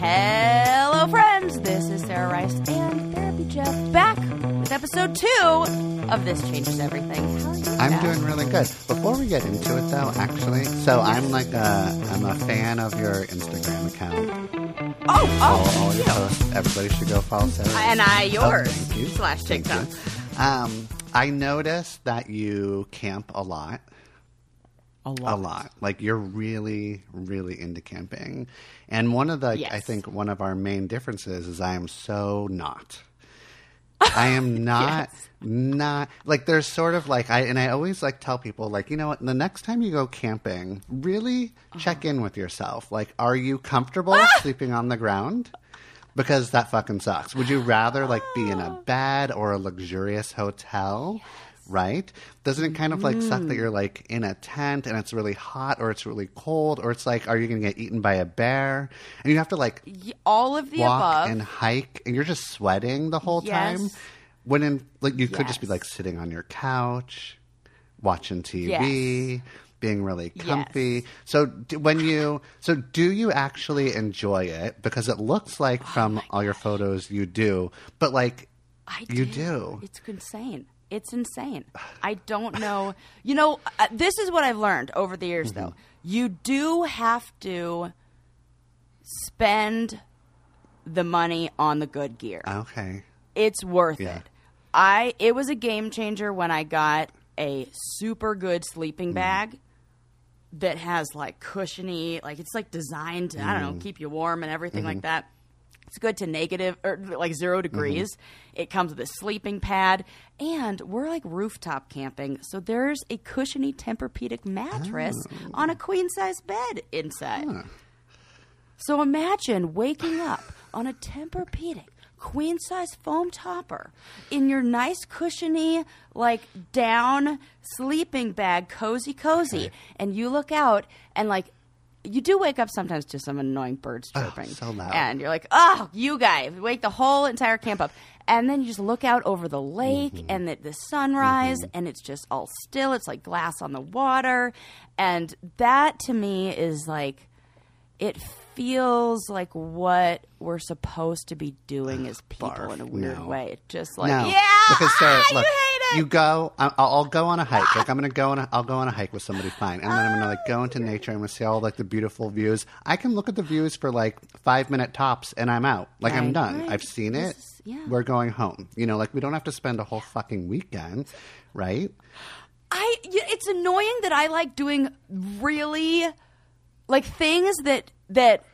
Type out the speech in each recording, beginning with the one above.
Hello, friends. This is Sarah Rice and Therapy Jeff back with episode two of This Changes Everything. How are you? I'm Jeff? doing really good. Before we get into it, though, actually, so I'm like a I'm a fan of your Instagram account. Oh, All, oh, all your posts. Everybody should go follow Sarah. and I yours Oh, thank you. slash TikTok. Um, I noticed that you camp a lot. A A lot. Like you're really, really into camping. And one of the, I think one of our main differences is I am so not. I am not, not like there's sort of like I and I always like tell people like you know what the next time you go camping really uh-huh. check in with yourself. Like are you comfortable sleeping on the ground? Because that fucking sucks. Would you rather like be in a bed or a luxurious hotel right? Doesn't it kind of like suck that mm. you're like in a tent and it's really hot or it's really cold or it's like are you gonna get eaten by a bear? And you have to like All of the walk above. and hike and you're just sweating the whole Yes. time? When in like you could just be like sitting on your couch watching tv being really comfy. So d- when you so do you actually enjoy it? Because it looks like oh from all your photos you do but like I you do. It's insane. It's insane. I don't know. You know, uh, this is what I've learned over the years, Mm-hmm. though. You do have to spend the money on the good gear. okay it's worth Yeah. it. I it was a game changer when I got a super good sleeping bag that has like cushiony, like it's like designed to I don't know keep you warm and everything like that. It's good to negative or like 0 mm-hmm. degrees. It comes with a sleeping pad, and we're like rooftop camping, so there's a cushiony Tempur-Pedic mattress oh. on a queen size bed inside. So imagine waking up on a Tempur-Pedic queen size foam topper in your nice cushiony like down sleeping bag cozy cozy and you look out and like you do wake up sometimes to some annoying birds chirping so loud. and you're like oh you guys wake the whole entire camp up and then you just look out over the lake Mm-hmm. and the, the sunrise and it's just all still it's like glass on the water and that to me is like it feels like what we're supposed to be doing as people Barf, in a weird no. way. Just like, no yeah, because Sarah, ah, look you hate it. you go I'll, I'll go on a hike. Like i'm gonna go on a, i'll go on a hike with somebody fine. And then i'm gonna like go into oh, nature. I'm gonna see all like the beautiful views. I can look at the views for like five minute tops and i'm out. Like i'm Right, done. right. i've seen it. This is- yeah. we're going home. You know like we don't have to spend a whole fucking weekend right? I y- it's annoying that I like doing really like things that that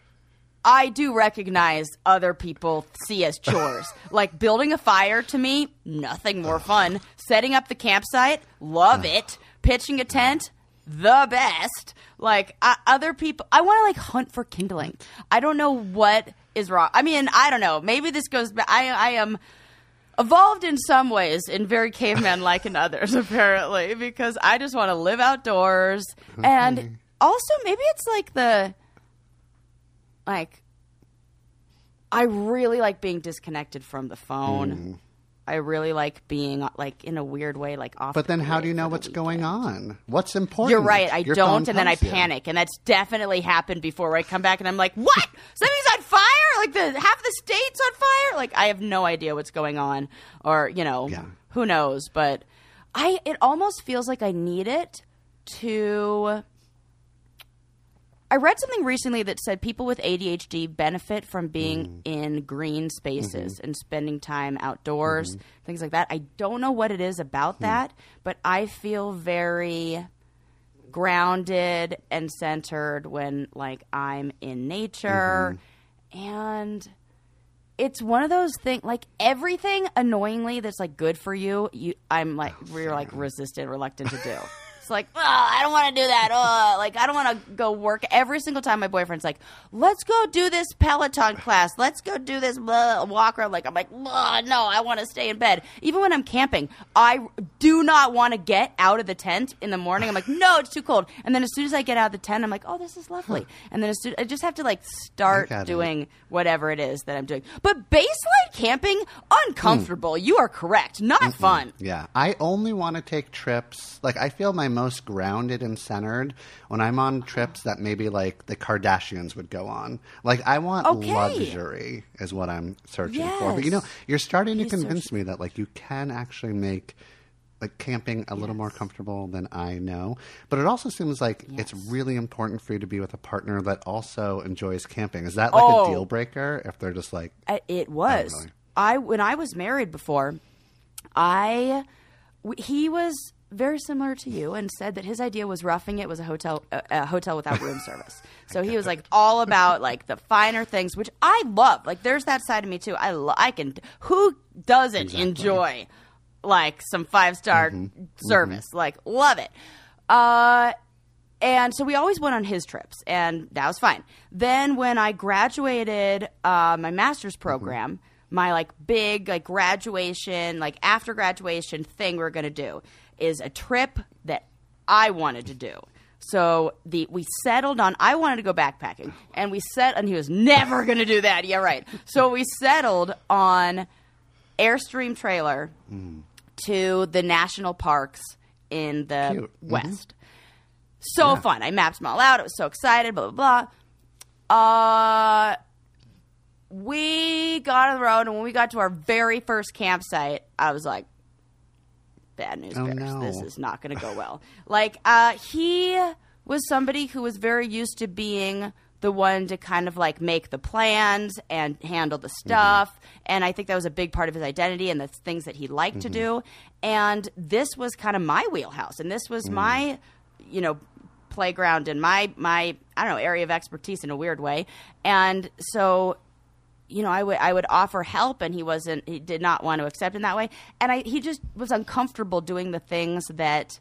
I do recognize other people see as chores. like building a fire to me, nothing more fun. Setting up the campsite, love it. Pitching a tent, the best. Like uh, I, other people, I want to like hunt for kindling. I don't know what is wrong. I mean, I don't know. Maybe this goes back. I I am evolved in some ways and very caveman like in others apparently because i just want to live outdoors and also maybe it's like the like i really like being disconnected from the phone mm-hmm. i really like being like in a weird way like off but then how do you know the what's going on what's important You're right. I Your don't, and then I tells you. panic, and that's definitely happened before. Where I come back and I'm like, "What? Something's on fire! Like the half the state's on fire! Like I have no idea what's going on, or you know, Yeah. who knows?" But I, it almost feels like I need it to. I read something recently that said people with ADHD benefit from being mm. in green spaces mm-hmm. and spending time outdoors, mm-hmm. things like that. I don't know what it is about hmm. that, but I feel very grounded and centered when like I'm in nature. Mm-hmm. And it's one of those things like everything annoyingly that's like good for you you i'm like oh, we're like resistant reluctant to do It's like, oh, I don't want to do that. Oh, like I don't want to go work every single time. My boyfriend's like, let's go do this Peloton class. Let's go do this blah, walk around. Like I'm like, oh, no, I want to stay in bed. Even when I'm camping, I do not want to get out of the tent in the morning. I'm like, no, it's too cold. And then as soon as I get out of the tent, I'm like, oh, this is lovely. And then as soon, I just have to like start got it. doing whatever it is that I'm doing. But baseline camping, uncomfortable. Mm. You are correct. Not fun. Yeah, I only want to take trips. Like I feel my most grounded and centered when I'm on trips that maybe like the Kardashians would go on. Like I want Okay. luxury is what I'm searching for. But you know, you're starting to He's convince me that like you can actually make like camping a little more comfortable than I know. But it also seems like it's really important for you to be with a partner that also enjoys camping. Is that like Oh. a deal breaker if they're just like uh, I- It was. really? I when I was married before, I he was very similar to you and said that his idea was roughing it was a hotel a, a hotel without room service. So he was like all about like the finer things, which I love. Like there's that side of me too. I lo- I can who doesn't enjoy like some five star service? Like love it. Uh and so we always went on his trips, and that was fine. Then when I graduated uh, my master's program, my like big like graduation, like after graduation thing we're gonna do is a trip that I wanted to do. So the we settled on I wanted to go backpacking, and we set and he was never gonna do that. Yeah, right. So we settled on Airstream trailer to the national parks in the Cute. Mhm. west. So fun. I mapped them all out. I was so excited, blah, blah, blah. Uh, we got on the road, and when we got to our very first campsite, I was like, bad news Oh, bears. no. This is not going to go well. like, uh, he was somebody who was very used to being the one to kind of like make the plans and handle the mm-hmm. stuff. And I think that was a big part of his identity and the things that he liked to mm-hmm. do. And this was kind of my wheelhouse. And this was mm. my, you know, playground and my my I don't know area of expertise in a weird way. And so you know, I would I would offer help, and he wasn't. He did not want to accept in that way, and I he just was uncomfortable doing the things that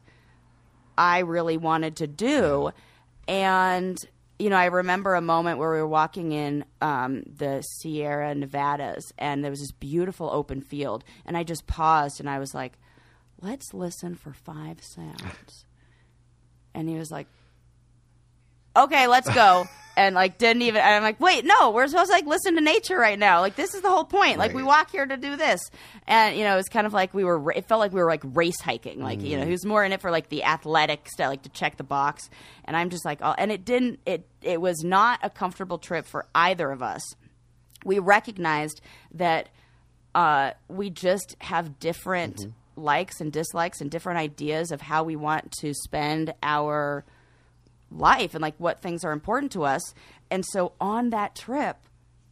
I really wanted to do, and you know, I remember a moment where we were walking in um, the Sierra Nevadas, and there was this beautiful open field, and I just paused, and I was like, "Let's listen for five sounds," and he was like, okay, let's go. And like didn't even. And I'm like, wait, no, we're supposed to like listen to nature right now. Like this is the whole point. Like we walk here to do this. And you know, it's kind of like we were. It felt like we were like race hiking. Like you know, he was more in it for like the athletic stuff, like to check the box. And I'm just like, oh, and it didn't. It it was not a comfortable trip for either of us. We recognized that uh, we just have different likes and dislikes and different ideas of how we want to spend our life and like what things are important to us. And so on that trip,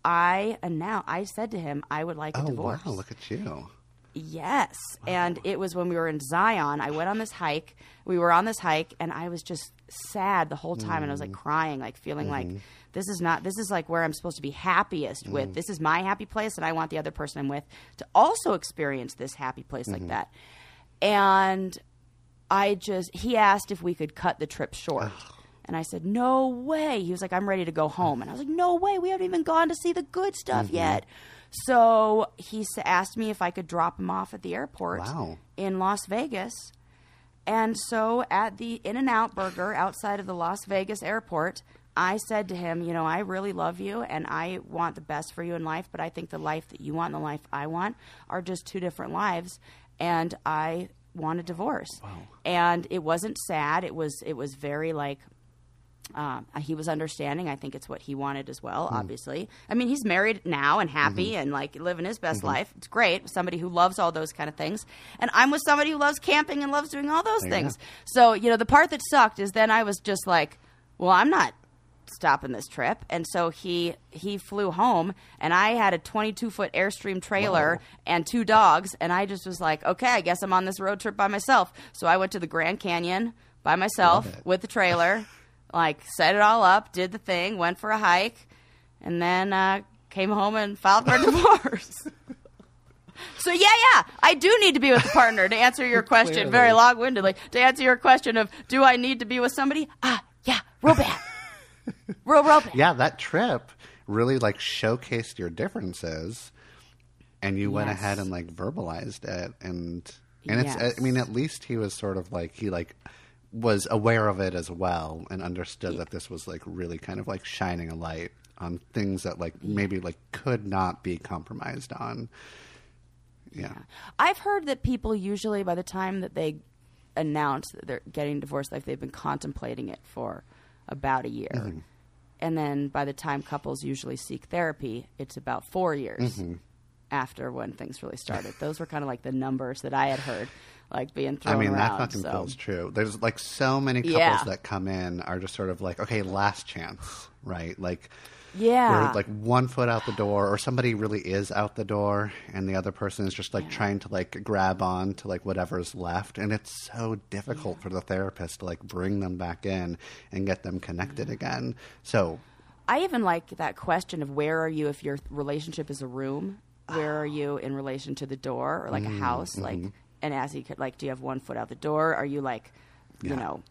I and now I said to him, I would like a Oh divorce. wow, look at you. Yes. And it was when we were in Zion. I went on this hike. We were on this hike, and I was just sad the whole time. And I was like mm. crying, like feeling like mm-hmm. this is not, this is like where I'm supposed to be happiest with. Mm. This is my happy place, and I want the other person I'm with to also experience this happy place like mm-hmm. that. And I just, he asked if we could cut the trip short. And I said, no way. He was like, I'm ready to go home. And I was like, no way. We haven't even gone to see the good stuff mm-hmm. yet. So he asked me if I could drop him off at the airport Wow. in Las Vegas. And so at the In N Out Burger outside of the Las Vegas airport, I said to him, You know, I really love you and I want the best for you in life, but I think the life that you want and the life I want are just two different lives. And I want a divorce. And it wasn't sad. It was it was very like um, he was understanding. I think it's what he wanted as well. Hmm. Obviously, I mean, he's married now and happy Mm-hmm. and like living his best life. It's great. Somebody who loves all those kind of things, and I'm with somebody who loves camping and loves doing all those There things. So you know, the part that sucked is then I was just like, well, I'm not stopping this trip and so he he flew home and i had a 22 foot airstream trailer Whoa. and two dogs and i just was like okay i guess i'm on this road trip by myself so i went to the grand canyon by myself with the trailer like set it all up did the thing went for a hike and then uh, came home and filed for a divorce. So yeah yeah i do need to be with a partner to answer your question Clearly. very long-windedly. To answer your question of do i need to be with somebody? Ah yeah real bad. Real real bad. Yeah, that trip really like showcased your differences, and you went ahead and like verbalized it, and and it's I mean at least he was sort of like he like was aware of it as well and understood that this was like really kind of like shining a light on things that like maybe like could not be compromised on. Yeah. I've heard that people usually by the time that they announce that they're getting divorced, like they've been contemplating it for about a year. Mm-hmm. And then by the time couples usually seek therapy, it's about four years Mm-hmm. after when things really started. Those were kind of like the numbers that I had heard, like being thrown out. I mean, around. that fucking so. feels true. There's like so many couples Yeah. that come in are just sort of like, okay, last chance, right? Like, Yeah. we're like one foot out the door, or somebody really is out the door, and the other person is just like trying to like grab on to like whatever's left, and it's so difficult for the therapist to like bring them back in and get them connected again. So I even like that question of where are you if your relationship is a room? Where are you in relation to the door or like a Mm, house? Like, mm-hmm. And as you could, like, do you have one foot out the door? Are you like, you Yeah. know,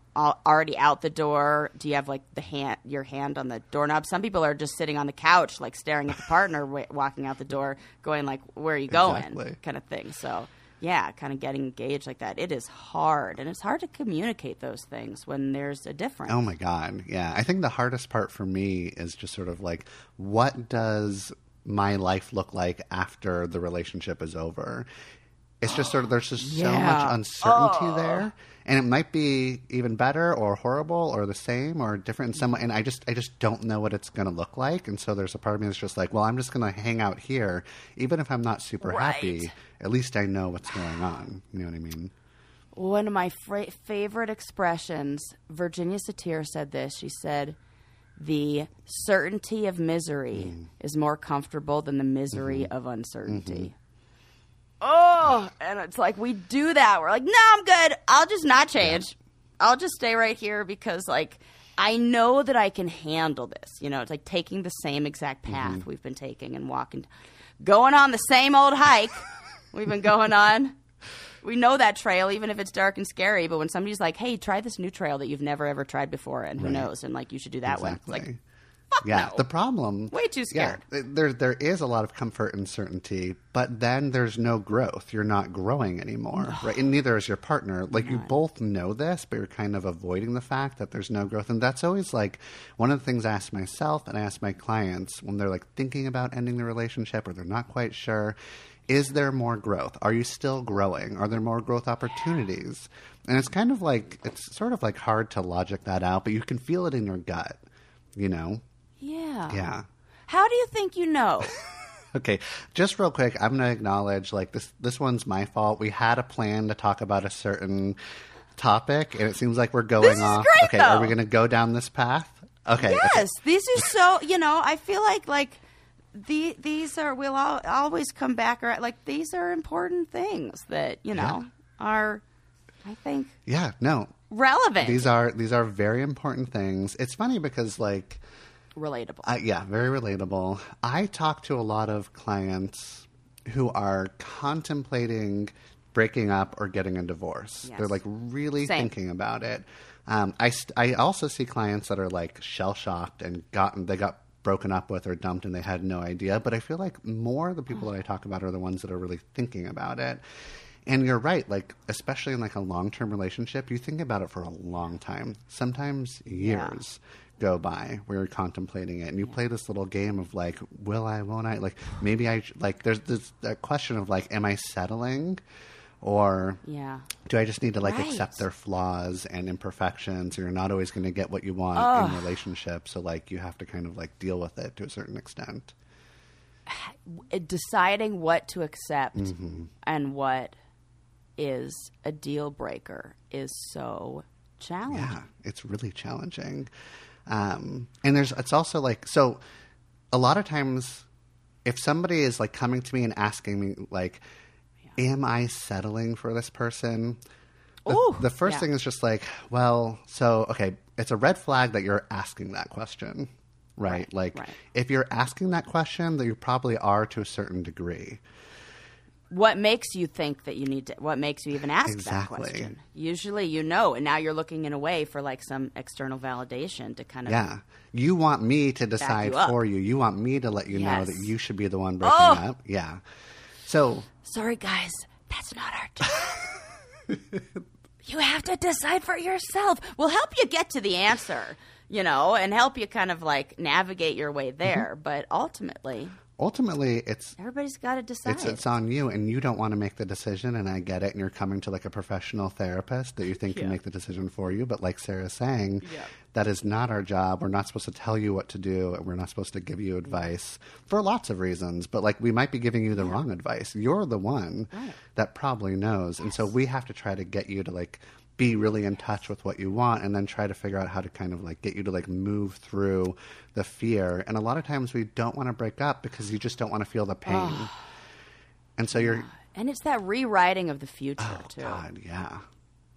already out the door? Do you have like the hand, your hand on the doorknob? Some people are just sitting on the couch, like staring at the partner wa- walking out the door, going like, "Where are you going?" Exactly. kind of thing. So. Yeah, kind of getting engaged like that. It is hard, and it's hard to communicate those things when there's a difference. Oh my god. Yeah. I think the hardest part for me is just sort of like what does my life look like after the relationship is over? It's just sort of there's just so much Yeah. uncertainty oh. there. And it might be even better or horrible or the same or different in some way. And I just I just don't know what it's gonna look like. And so there's a part of me that's just like, well, I'm just gonna hang out here, even if I'm not super happy, at least I know what's going on. You know what I mean? One of my fra- favorite expressions, Virginia Satir said this. She said, The certainty of misery mm. is more comfortable than the misery mm-hmm. of uncertainty. Mm-hmm. Oh, and it's like we do that. We're like, no, I'm good. I'll just not change. I'll just stay right here because, like, I know that I can handle this. You know, it's like taking the same exact mm-hmm. path we've been taking and walking, going on the same old hike we've been going on. We know that trail, even if it's dark and scary. But when somebody's like, "Hey, try this new trail that you've never ever tried before," and who knows, and like you should do that one. It's like, Exactly. yeah, no. the problem. Way too scared. Yeah, there there is a lot of comfort and certainty, but then there's no growth. You're not growing anymore, right? And neither is your partner. Like you both know this, but you're kind of avoiding the fact that there's no growth, and that's always like one of the things I ask myself and I ask my clients when they're like thinking about ending the relationship or they're not quite sure. Is there more growth? Are you still growing? Are there more growth opportunities? And it's kind of like it's sort of like hard to logic that out, but you can feel it in your gut, you know? Yeah, Yeah. How do you think you know? Okay, just real quick, I'm going to acknowledge like this. This one's my fault. We had a plan to talk about a certain topic, and it seems like we're going off. great, okay, are we going to go down this path? Okay. yes, these are so. You know, I feel like like the these are. We'll all, always come back. Or like these are important things that you know are. I think Yeah. No. relevant, These are these are very important things. It's funny because like relatable. I, yeah, very relatable. I talk to a lot of clients who are contemplating breaking up or getting a divorce. Yes. They're like really Same. thinking about it. Um, I st- I also see clients that are like shell shocked and gotten they got broken up with or dumped and they had no idea. But I feel like more of the people that I talk about are the ones that are really thinking about it. And you're right, like especially in like a long term relationship, you think about it for a long time, sometimes years go by where you're contemplating it and you play this little game of like will i won't i like maybe i like there's this that question of like am i settling or yeah. do i just need to like Right. accept their flaws and imperfections you're not always going to get what you want in relationships so like you have to kind of like deal with it to a certain extent deciding what to accept Mm-hmm. and what is a deal breaker is so challenging. Yeah, it's really challenging. Um, and there's it's also like so a lot of times if somebody is like coming to me and asking me like am I settling for this person? The, Ooh, the first yeah. thing is just like, well, so okay, it's a red flag that you're asking that question. Right? Right, like right. if you're asking that question, that you probably are to a certain degree. What makes you think that you need to? What makes you even ask that question? Usually, you know, and now you're looking in a way for like some external validation to kind of. Yeah. You want me to decide you for you. You want me to let you know that you should be the one breaking Oh. up. Yeah. So, Sorry, guys, that's not our job. you have to decide for yourself. We'll help you get to the answer, you know, and help you kind of like navigate your way there. Mm-hmm. But ultimately, ultimately it's Everybody's got to decide. it's it's on you and you don't want to make the decision and I get it and you're coming to like a professional therapist that you think can make the decision for you but like Sarah's saying Yeah. that is not our job we're not supposed to tell you what to do and we're not supposed to give you advice for lots of reasons but like we might be giving you the wrong advice you're the one Right. that probably knows and so we have to try to get you to like be really in touch with what you want and then try to figure out how to kind of like get you to like move through the fear. And a lot of times we don't want to break up because you just don't want to feel the pain. And so you're and it's that rewriting of the future oh too. god yeah.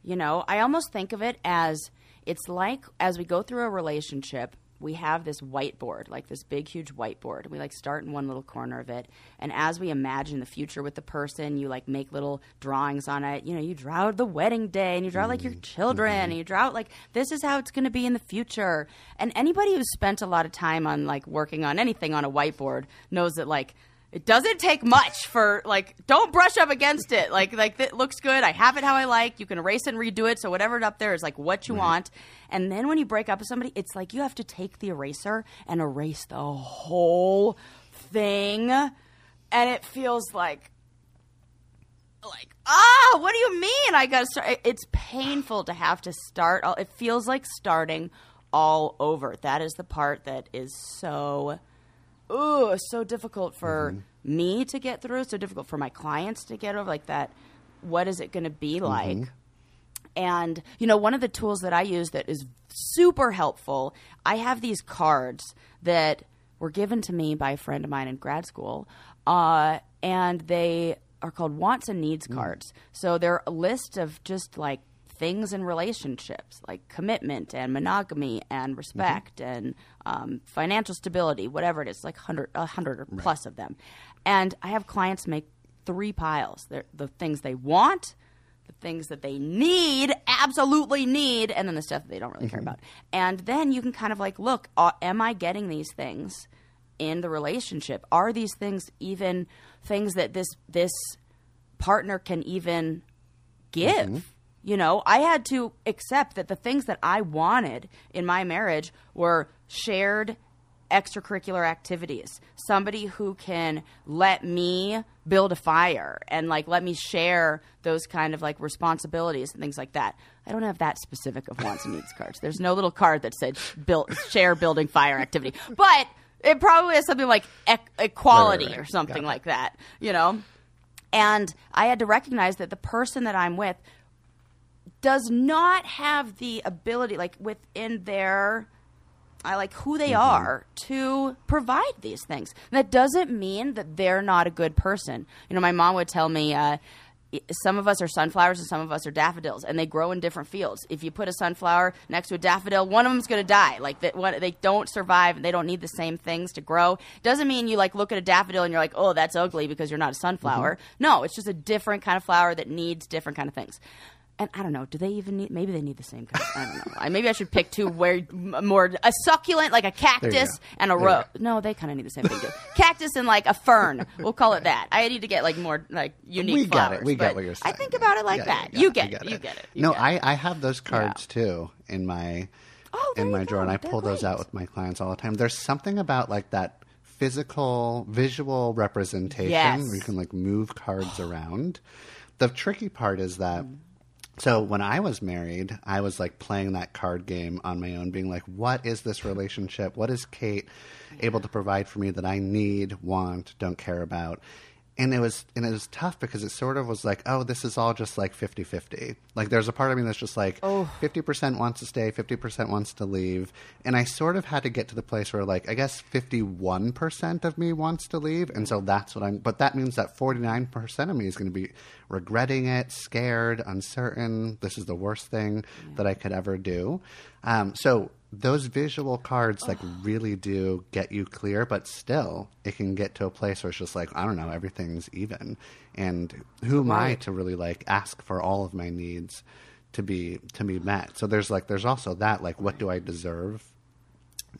You know, I almost think of it as it's like as we go through a relationship, we have this whiteboard, like this big, huge whiteboard. And we like start in one little corner of it. And as we imagine the future with the person, you like make little drawings on it. You know, you draw out the wedding day and you draw like your mm-hmm. children and mm-hmm. you draw out like this is how it's going to be in the future. And anybody who's spent a lot of time on like working on anything on a whiteboard knows that like it doesn't take much for like don't brush up against it. Like like it looks good. I have it how i like. You can erase and redo it. So whatever up there is like what you want. And then when you break up with somebody it's like you have to take the eraser and erase the whole thing. And it feels like like ah what do you mean? I gotta start. It's painful to have to start it feels like starting all over. That is the part that is so ooh, so difficult for mm-hmm. me to get through, so difficult for my clients to get over like that. What is it going to be mm-hmm. like? And you know, one of the tools that I use that is super helpful, I have these cards that were given to me by a friend of mine in grad school, uh, and they are called wants and needs mm. cards. So they're a list of just like things in relationships, like commitment and monogamy and mm-hmm. respect and um, financial stability, whatever it is, like hundred, a hundred or plus of them. And I have clients make three piles: They're the things they want the things that they need, absolutely need, and then the stuff that they don't really care about. And then you can kind of like, look, uh, am I getting these things in the relationship? Are these things even things that this this partner can even give? You know, I had to accept that the things that I wanted in my marriage were shared extracurricular activities. Somebody who can let me build a fire and like let me share those kind of like responsibilities and things like that. I don't have that specific of wants and needs cards. There's no little card that said build share building fire activity. But it probably is something like ec- equality Right, right, or something like that, you know? And I had to recognize that the person that I'm with does not have the ability, like within their, I like who they mm-hmm. are to provide these things. That doesn't mean that they're not a good person. You know, my mom would tell me. Uh, some of us are sunflowers and some of us are daffodils, and they grow in different fields. If you put a sunflower next to a daffodil, one of them's going to die. Like that, one, they don't survive. and They don't need the same things to grow. Doesn't mean you like look at a daffodil and you're like, oh, that's ugly because you're not a sunflower. Mm-hmm. No, it's just a different kind of flower that needs different kind of things. And I don't know. Do they even need? Maybe they need the same kind. I don't know. I- Maybe I should pick two where more a succulent like a cactus and a rose. No, they kind of need the same thing too. cactus and like a fern. We'll call it that. I need to get like more like unique. we got flowers, it. We got what you're saying. I think about it like Yeah, that. yeah, you get, it. You get it. You no, get I, it. I have those cards too in my Oh, in my drawer, and I They're pull those out with my clients all the time. There's something about like that physical, visual representation Yes. where you can like move cards around. The tricky part is that. Mm. So when I was married, I was like playing that card game on my own, being like, "What is this relationship? What is Kate able to provide for me that I need, want, don't care about?" And it was and it was tough because it sort of was like, "Oh, this is all just like 50-50. Like there's a part of me that's just like, Oh. 50% wants to stay, 50% wants to leave. And I sort of had to get to the place where, like, I guess 51% of me wants to leave. And so that's what I'm, but that means that 49% of me is going to be regretting it, scared, uncertain. This is the worst thing that I could ever do. Um, so those visual cards, like, really do get you clear, but still, it can get to a place where it's just like, I don't know, everything's even. And who am I to really, like, ask for all of my needs? to be to be met. So there's like there's also that like what do I deserve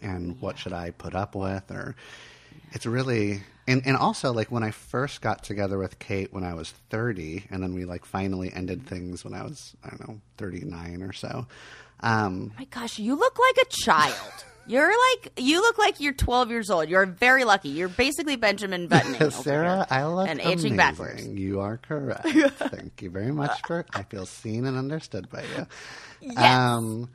and what should I put up with or it's really and and also like when I first got together with Kate when I was 30 and then we like finally ended mm-hmm. things when I was I don't know 39 or so. Um my gosh, you look like a child. You're like you look like you're 12 years old. You're very lucky. You're basically Benjamin Button. Sarah. I look and aging amazing. backwards. You are correct. Thank you very much for. I feel seen and understood by you. Yes. Um,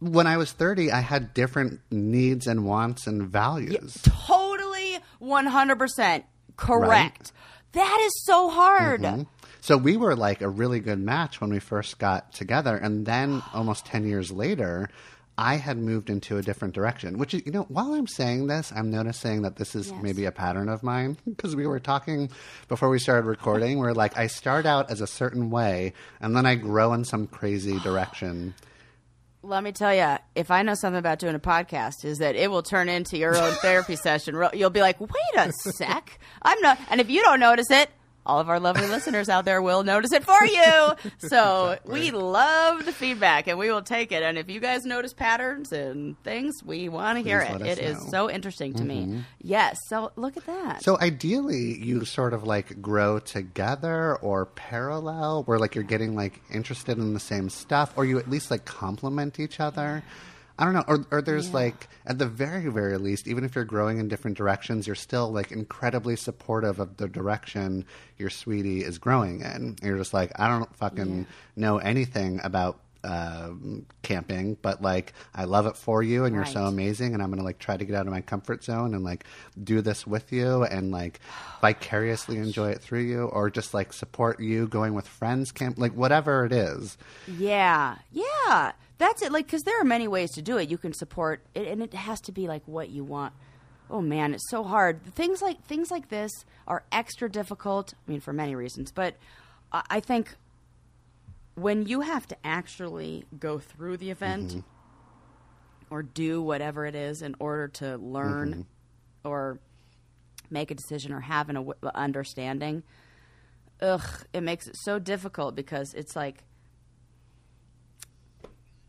when I was thirty, I had different needs and wants and values. Totally 100% correct. That is so hard. Mm-hmm. So we were like a really good match when we first got together, and then almost ten years later. I had moved into a different direction, which is, you know, while I'm saying this, I'm noticing that this is Yes. maybe a pattern of mine because we were talking before we started recording. Where like I start out as a certain way and then I grow in some crazy direction. Let me tell you, if I know something about doing a podcast, is that it will turn into your own therapy session. You'll be like, wait a sec. I'm not. And if you don't notice it, all of our lovely listeners out there will notice it for you. So we love the feedback and we will take it. And if you guys notice patterns and things, we want to hear it. It is so interesting to me. Mm-hmm. Yes. So look at that. So ideally, you sort of like grow together or parallel, where like you're getting like interested in the same stuff, or you at least like complement each other. I don't know, or, or there's like at the very very least, even if you're growing in different directions, you're still like incredibly supportive of the direction your sweetie is growing in. And you're just like, I don't fucking know anything about um, camping, but like I love it for you, and you're so amazing, and I'm gonna like try to get out of my comfort zone and like do this with you, and like vicariously enjoy it through you, or just like support you going with friends camp, like whatever it is. Yeah, yeah, that's it. Like, because there are many ways to do it. You can support it, and it has to be like what you want. Oh man, it's so hard. Things like things like this are extra difficult. I mean, for many reasons, but I I think when you have to actually go through the event mm-hmm. or do whatever it is in order to learn mm-hmm. or make a decision or have an understanding, ugh, it makes it so difficult because it's like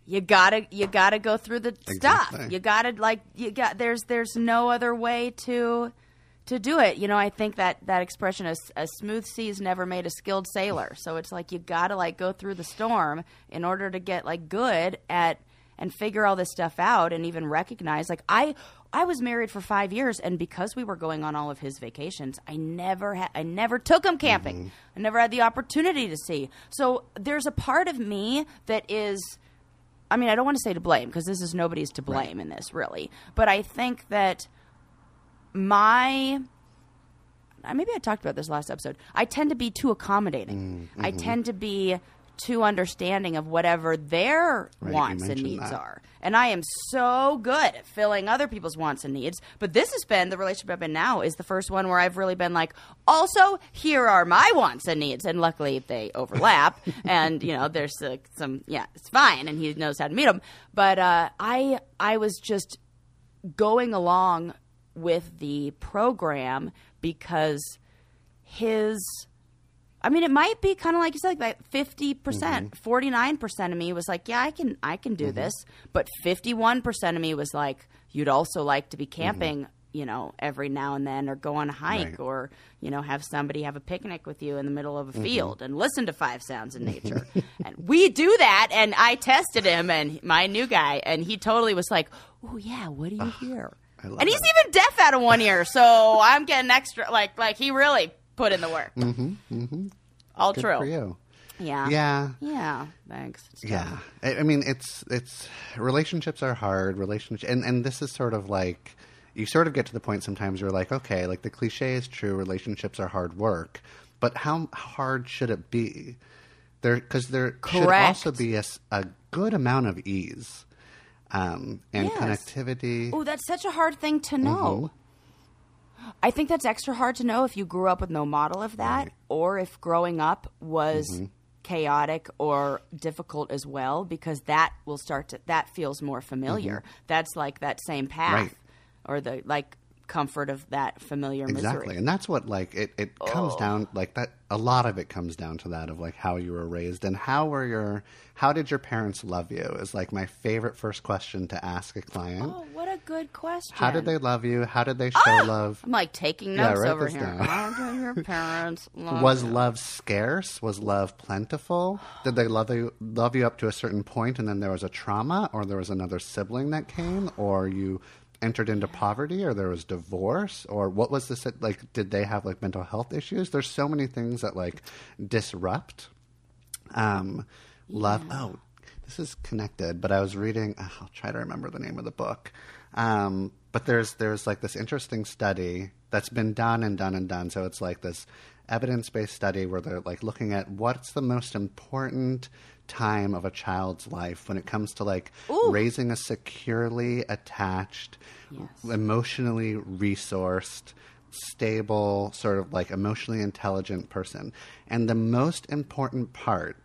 you gotta you gotta go through the stuff. You gotta like you got there's there's no other way to to do it. You know, I think that that expression a, a smooth seas never made a skilled sailor. So it's like you gotta like go through the storm in order to get like good at and figure all this stuff out and even recognize like I I was married for five years and because we were going on all of his vacations, I never had I never took him camping. Mm-hmm. I never had the opportunity to see. So there's a part of me that is I mean, I don't want to say to blame because this is nobody's to blame in this, really. But I think that my maybe I talked about this last episode. I tend to be too accommodating. Mm, I mm-hmm. tend to be too understanding of whatever their Right, wants and needs that. are. And I am so good at filling other people's wants and needs. But this has been the relationship I'm in now is the first one where I've really been like, also, here are my wants and needs. And luckily they overlap. and, you know, there's uh, some, yeah, it's fine. And he knows how to meet them. But uh, I, I was just going along with the program because his I mean, it might be kind of like you said, like fifty percent, mm-hmm. forty nine percent of me was like, yeah, I can, I can do mm-hmm. this, but fifty one percent of me was like, you'd also like to be mm-hmm. camping, you know, every now and then, or go on a hike, Right. or you know, have somebody have a picnic with you in the middle of a field and listen to five sounds in nature, and we do that. And I tested him, and my new guy, and he totally was like, oh yeah, what do you hear? I love And he's it. even deaf out of one ear, so I'm getting extra. Like, like he really put in the work. Mm-hmm. Mm-hmm. All Good true. for you. Yeah. Yeah. Yeah. Thanks. Yeah. I, I mean, it's it's relationships are hard. Relationship, and and this is sort of like you sort of get to the point sometimes where you're like, okay, like the cliche is true. Relationships are hard work, but how hard should it be? There, because there should also be a, a good amount of ease um, and Yes. connectivity. Oh, that's such a hard thing to know. I think that's extra hard to know if you grew up with no model of that, or if growing up was mm-hmm. chaotic or difficult as well, because that will start to that feels more familiar. Mm-hmm. That's like that same path, Right. or the like comfort of that familiar Exactly. And that's what like it, it comes oh. down like that a lot of it comes down to that of like how you were raised and how were your how did your parents love you is like my favorite first question to ask a client. Oh, what a good question. How did they love you? How did they ah! show love? I'm like taking Yeah, notes write over this here. down. How did your parents love Was you? love scarce? Was love plentiful? Did they love you love you up to a certain point and then there was a trauma or there was another sibling that came or you entered into poverty or there was divorce? Or what was this like did they have like mental health issues? There's so many things that like disrupt um love. Oh this is connected but i was reading oh, i'll try to remember the name of the book. Um but there's there's like this interesting study that's been done and done and done. So it's like this evidence-based study where they're like looking at what's the most important time of a child's life when it comes to like raising a securely attached emotionally resourced stable sort of like emotionally intelligent person and the most important part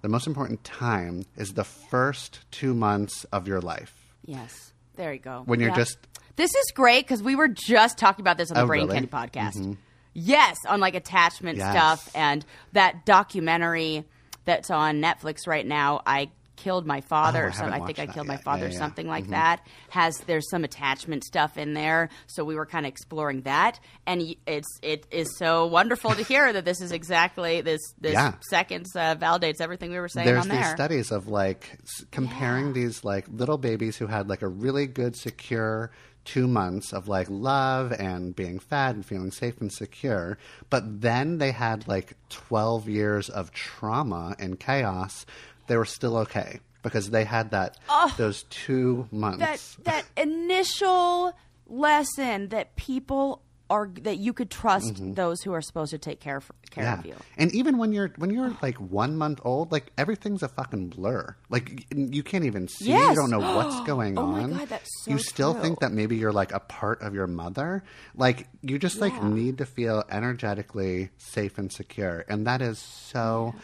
the most important time is the first two months of your life. Yes. There you go. When you're Yeah. just- This is great because we were just talking about this on the Oh, Brain really? Mm-hmm. Candy podcast. Yes, on like attachment Yes. stuff and that documentary that's on Netflix right now. I killed my father Oh, I or something. I think I killed my father Yeah, or yeah. something like Mhm. that. Has there's some attachment stuff in there, so we were kind of exploring that, and it's it is so wonderful to hear that this is exactly this this Yeah. seconds uh, validates everything we were saying There's on these there. studies of like s- comparing these like little babies who had like a really good secure two months of like love and being fed and feeling safe and secure, but then they had like 12 years of trauma and chaos. They were still okay because they had that those two months. that that initial lesson that people are that you could trust those who are supposed to take care of, care Mm-hmm. Yeah, of you. and even when you're when you're like one month old, like everything's a fucking blur. Like you can't even see. Yes. You don't know what's going Oh my on. God, that's so you still true. think that maybe you're like a part of your mother. Like you just like Yeah. need to feel energetically safe and secure, and that is so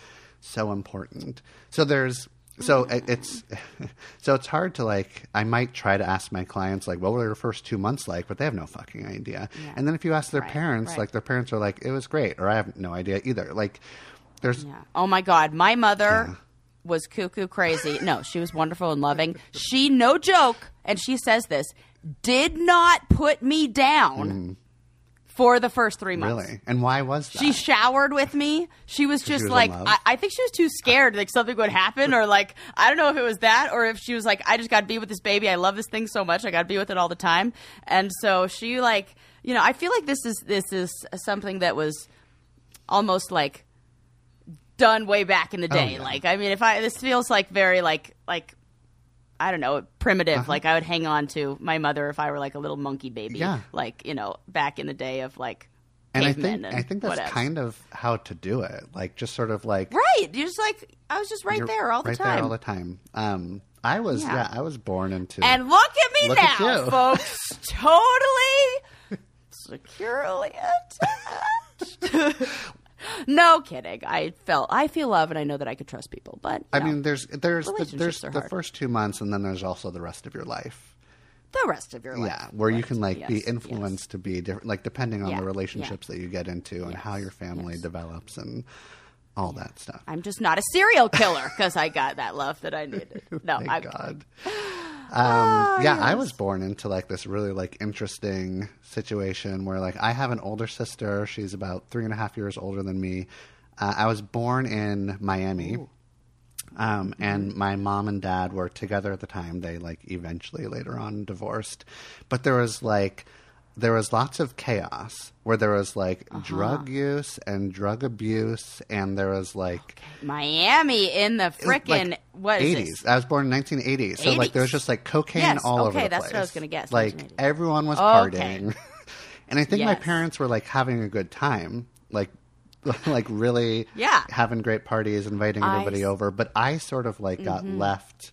so important. So there's. So it- it's so it's hard to like. I might try to ask my clients like, "What were your first two months like?" But they have no fucking idea. Yeah. And then if you ask their Right, parents, right. like their parents are like, "It was great," or "I have no idea either." Like there's Yeah. Oh my God, my mother was cuckoo crazy. No, she was wonderful and loving. She, no joke, and she says this, did not put me down mm-hmm. For the first three months. Really? And why was that? She showered with me. She was just was like. I, I think she was too scared, like something would happen, or like, I don't know if it was that, or if she was like, I just got to be with this baby. I love this thing so much. I got to be with it all the time. And so she like, you know, I feel like this is this is something that was almost like done way back in the oh, day. Oh, yeah. Like, I mean, if I this feels like very like like. I don't know, primitive. Uh-huh. Like I would hang on to my mother if I were like a little monkey baby. Yeah. Like, you know, back in the day of like and I think and I think that's whatevs. kind of how to do it. Like just sort of like Right. You're just like I was just right there all the right time. there all the time. Um, I was Yeah. yeah, I was born into and look at me Look now, at folks. totally securely attached. no kidding. I felt I feel love and I know that I could trust people. But I know, mean, there's there's the, there's the first two months, and then there's also the rest of your life. the rest of your life. Yeah, where you can like be Yes, influenced to be different, like depending on Yeah, the yeah. relationships that you get into and how your family yes. develops and all that stuff. I'm just not a serial killer because I got that love that I needed. No, Thank I, God. Ah, Um, yeah, I was born into like this really like interesting situation where like I have an older sister. She's about three and a half years older than me. Uh, I was born in Miami. Um, and my mom and dad were together at the time. They like eventually later on divorced, but there was like there was lots of chaos where there was like Uh-huh. drug use and drug abuse, and there was like Miami in the frickin' like what is 80s. this? I was born in 1980. So like there was just like cocaine Yes, all over okay, that's what I was gonna guess, Like everyone was Okay. partying, and I think my parents were like having a good time, like like really Yeah. having great parties, inviting everybody Mm-hmm. over. But I sort of like got left.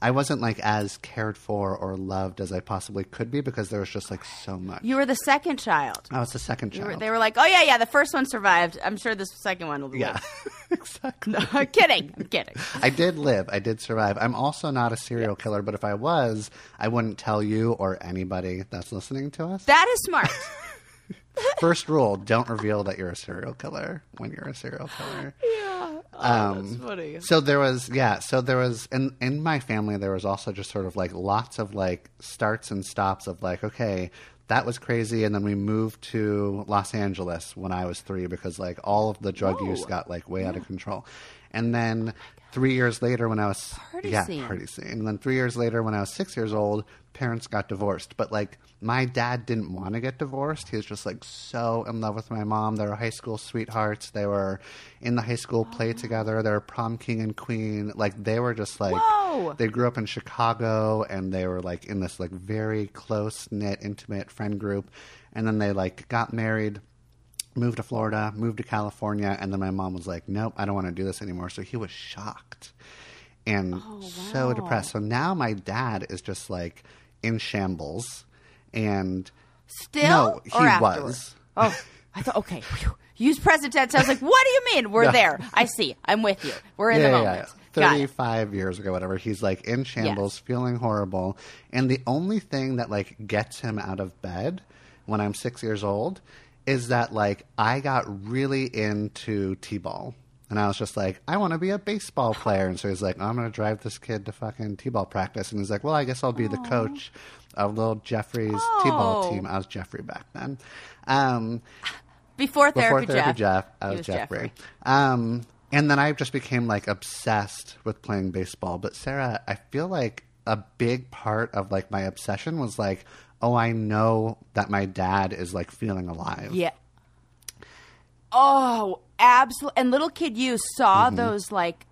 I wasn't like as cared for or loved as I possibly could be because there was just like so much. You were the second child. I was the second You were- child. They were like, "Oh yeah, yeah, the first one survived. I'm sure this second one will." be. yeah, exactly. live." I'm kidding. I'm kidding. I did live. I did survive. I'm also not a serial killer, but if I was, I wouldn't tell you or anybody that's listening to us. That is smart. First rule: don't reveal that you're a serial killer when you're a serial killer. Yeah. Oh, that's um, funny. So there was, yeah. So there was, in in my family, there was also just sort of like lots of like starts and stops of like, okay, that was crazy, and then we moved to Los Angeles when I was three because like all of the drug use got like way out of control, and then three years later when I was Party yeah scene. party scene, and then three years later when I was six years old, parents got divorced, but like. My dad didn't want to get divorced. He was just like so in love with my mom. They were high school sweethearts. They were in the high school play oh. together. They were prom king and queen. Like they were just like Whoa. they grew up in Chicago and they were like in this like very close knit, intimate friend group. And then they like got married, moved to Florida, moved to California, and then my mom was like, Nope, I don't want to do this anymore. So he was shocked and oh, so wow. depressed. So now my dad is just like in shambles and Still No, he was. Oh, I thought okay. Use present tense. I was like, "What do you mean? We're No. there. I see. I'm with you. We're in yeah, the moment." yeah. It. 35 years ago, whatever. He's like in shambles, feeling horrible. And the only thing that like gets him out of bed when I'm six years old is that like I got really into T ball. And I was just like, I want to be a baseball player. And so he's like, I'm going to drive this kid to fucking T ball practice. And he's like, well, I guess I'll be the coach of little Jeffrey's T ball Oh. team. I was Jeffrey back then. Um, Before before therapy, therapy Jeff. Jeff, I was, was Jeffrey. Jeffrey. Um, and then I just became like obsessed with playing baseball. But Sarah, I feel like a big part of like my obsession was like, oh, I know that my dad is like feeling alive. Yeah. Oh, absolutely. And little kid you saw Mm-hmm. those like